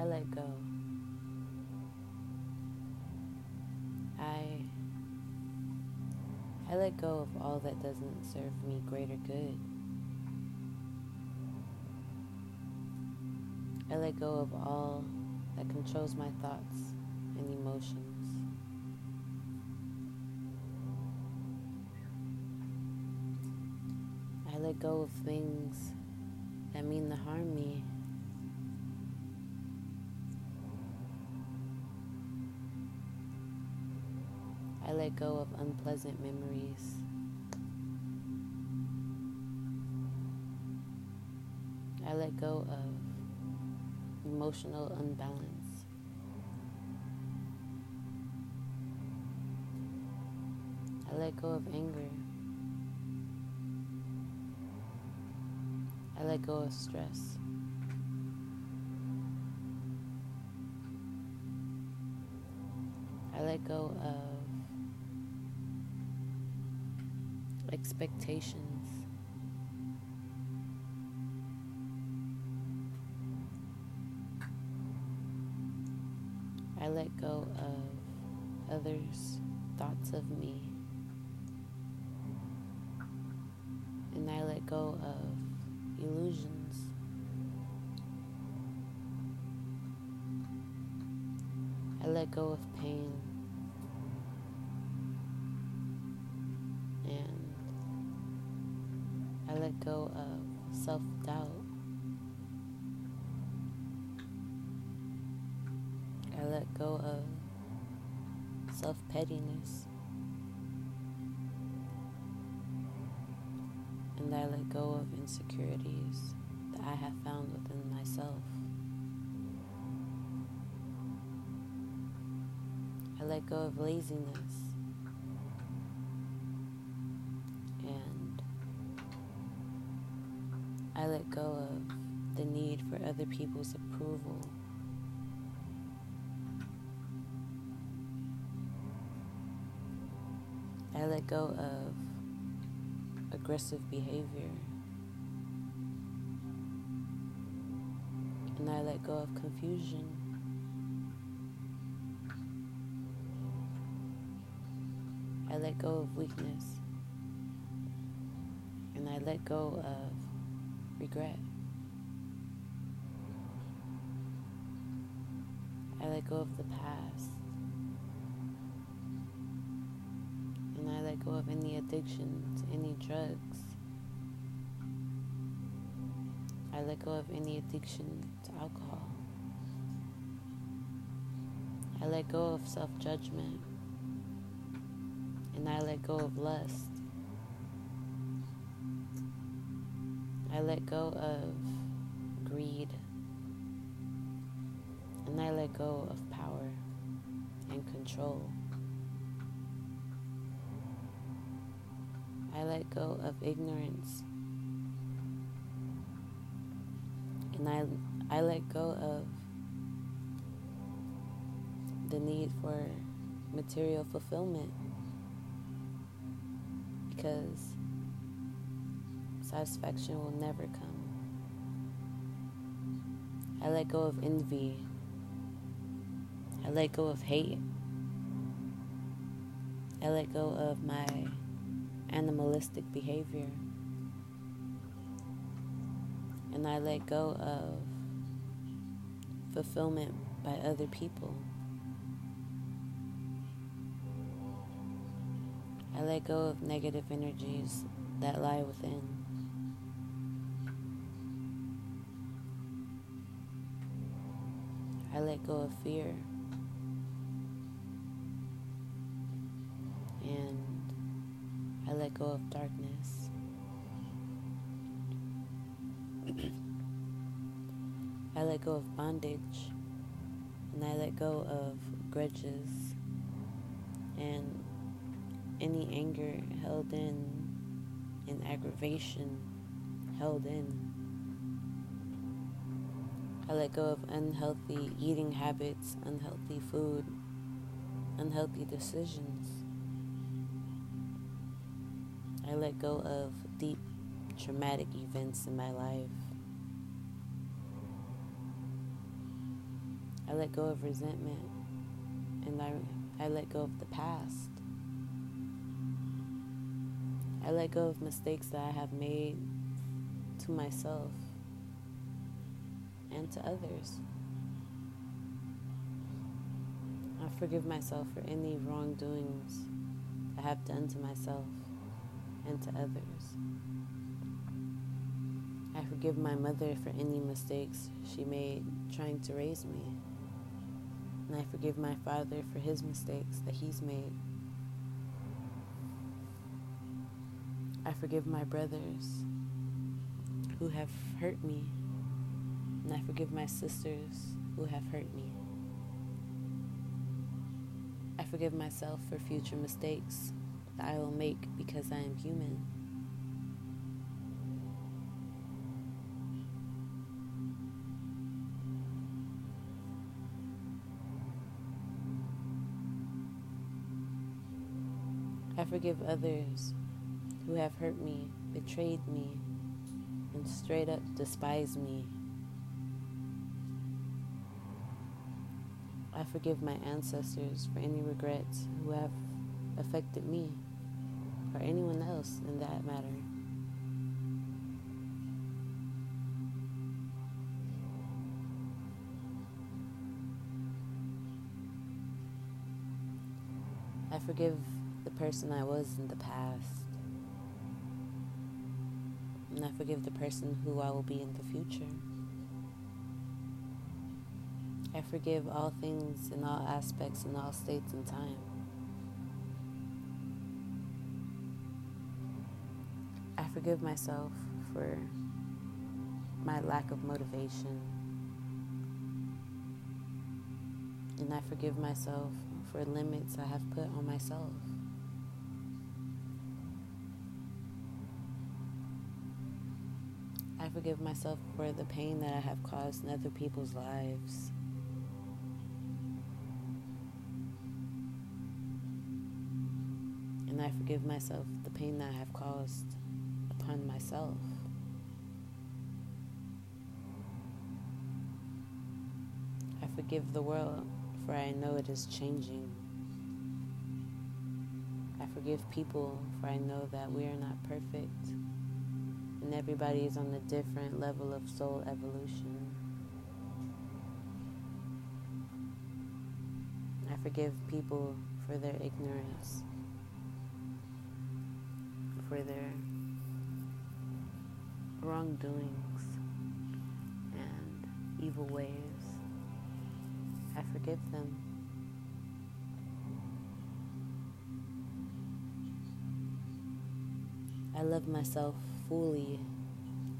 I let go. I I let go of all that doesn't serve me greater good. I let go of all that controls my thoughts and emotions. I let go of things that mean to harm me. I let go of unpleasant memories. I let go of emotional unbalance. I let go of anger. I let go of stress. I let go of expectations. I let go of others' thoughts of me. And I let go of illusions. I let go of pain. I let go of self doubt. I let go of self pettiness. And I let go of insecurities that I have found within myself. I let go of laziness. People's approval. I let go of aggressive behavior. And I let go of confusion. I let go of weakness. And I let go of regret. I let go of the past. And I let go of any addiction to any drugs. I let go of any addiction to alcohol. I let go of self judgment. And I let go of lust. I let go of greed. Go of power and control. I let go of ignorance. And I, I let go of the need for material fulfillment because satisfaction will never come. I let go of envy. I let go of hate. I let go of my animalistic behavior. And I let go of fulfillment by other people. I let go of negative energies that lie within. I let go of fear. Go of darkness. I let go of bondage. And I let go of grudges and any anger held in and aggravation held in. I let go of unhealthy eating habits, unhealthy food, unhealthy decisions. I let go of deep traumatic events in my life. I let go of resentment and I, I let go of the past. I let go of mistakes that I have made to myself and to others. I forgive myself for any wrongdoings I have done to myself and to others. I forgive my mother for any mistakes she made trying to raise me. And I forgive my father for his mistakes that he's made. I forgive my brothers who have hurt me. And I forgive my sisters who have hurt me. I forgive myself for future mistakes that I will make because I am human. I forgive others who have hurt me, betrayed me, and straight up despised me. I forgive my ancestors for any regrets who have affected me or anyone else in that matter. I forgive the person I was in the past. And I forgive the person who I will be in the future. I forgive all things in all aspects in all states and time. Forgive myself for my lack of motivation. And I forgive myself for limits I have put on myself. I forgive myself for the pain that I have caused in other people's lives. And I forgive myself the pain that I have caused upon myself. I forgive the world, for I know it is changing. I forgive people, for I know that we are not perfect and everybody is on a different level of soul evolution. I forgive people for their ignorance, for their wrongdoings and evil ways. I forgive them. I love myself fully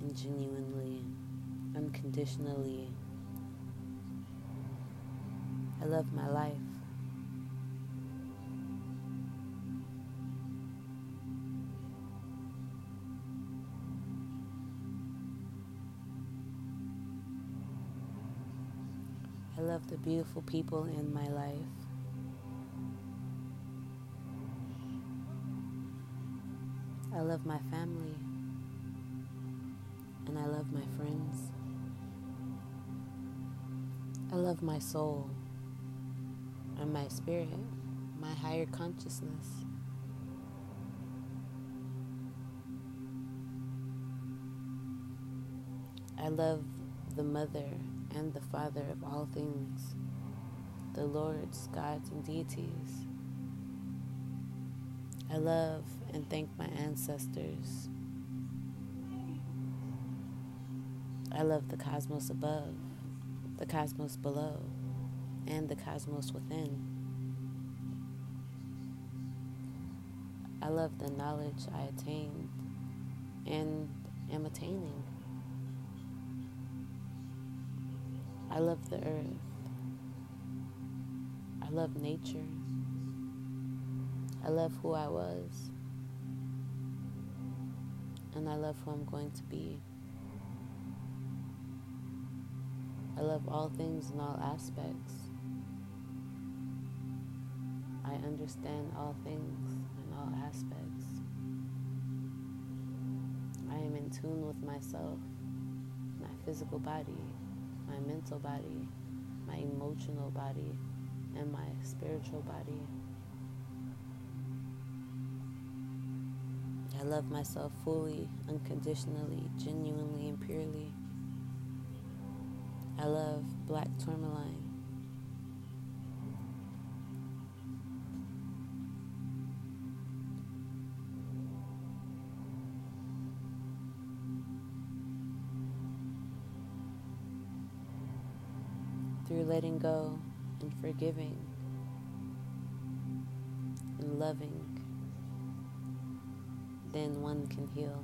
and genuinely, unconditionally. I love my life. Love the beautiful people in my life. I love my family and I love my friends. I love my soul and my spirit, my higher consciousness. I love the mother and the father of all things, the lords, gods, and deities. I love and thank my ancestors I love the cosmos above, the cosmos below, and the cosmos within. I love the knowledge I attained and am attaining. I love the earth. I love nature. I love who I was. And I love who I'm going to be. I love all things and all aspects. I understand all things and all aspects. I am in tune with myself, my physical body, my mental body, my emotional body, and my spiritual body. I love myself fully, unconditionally, genuinely, and purely. I love black tourmaline. Letting go and forgiving and loving, then one can heal.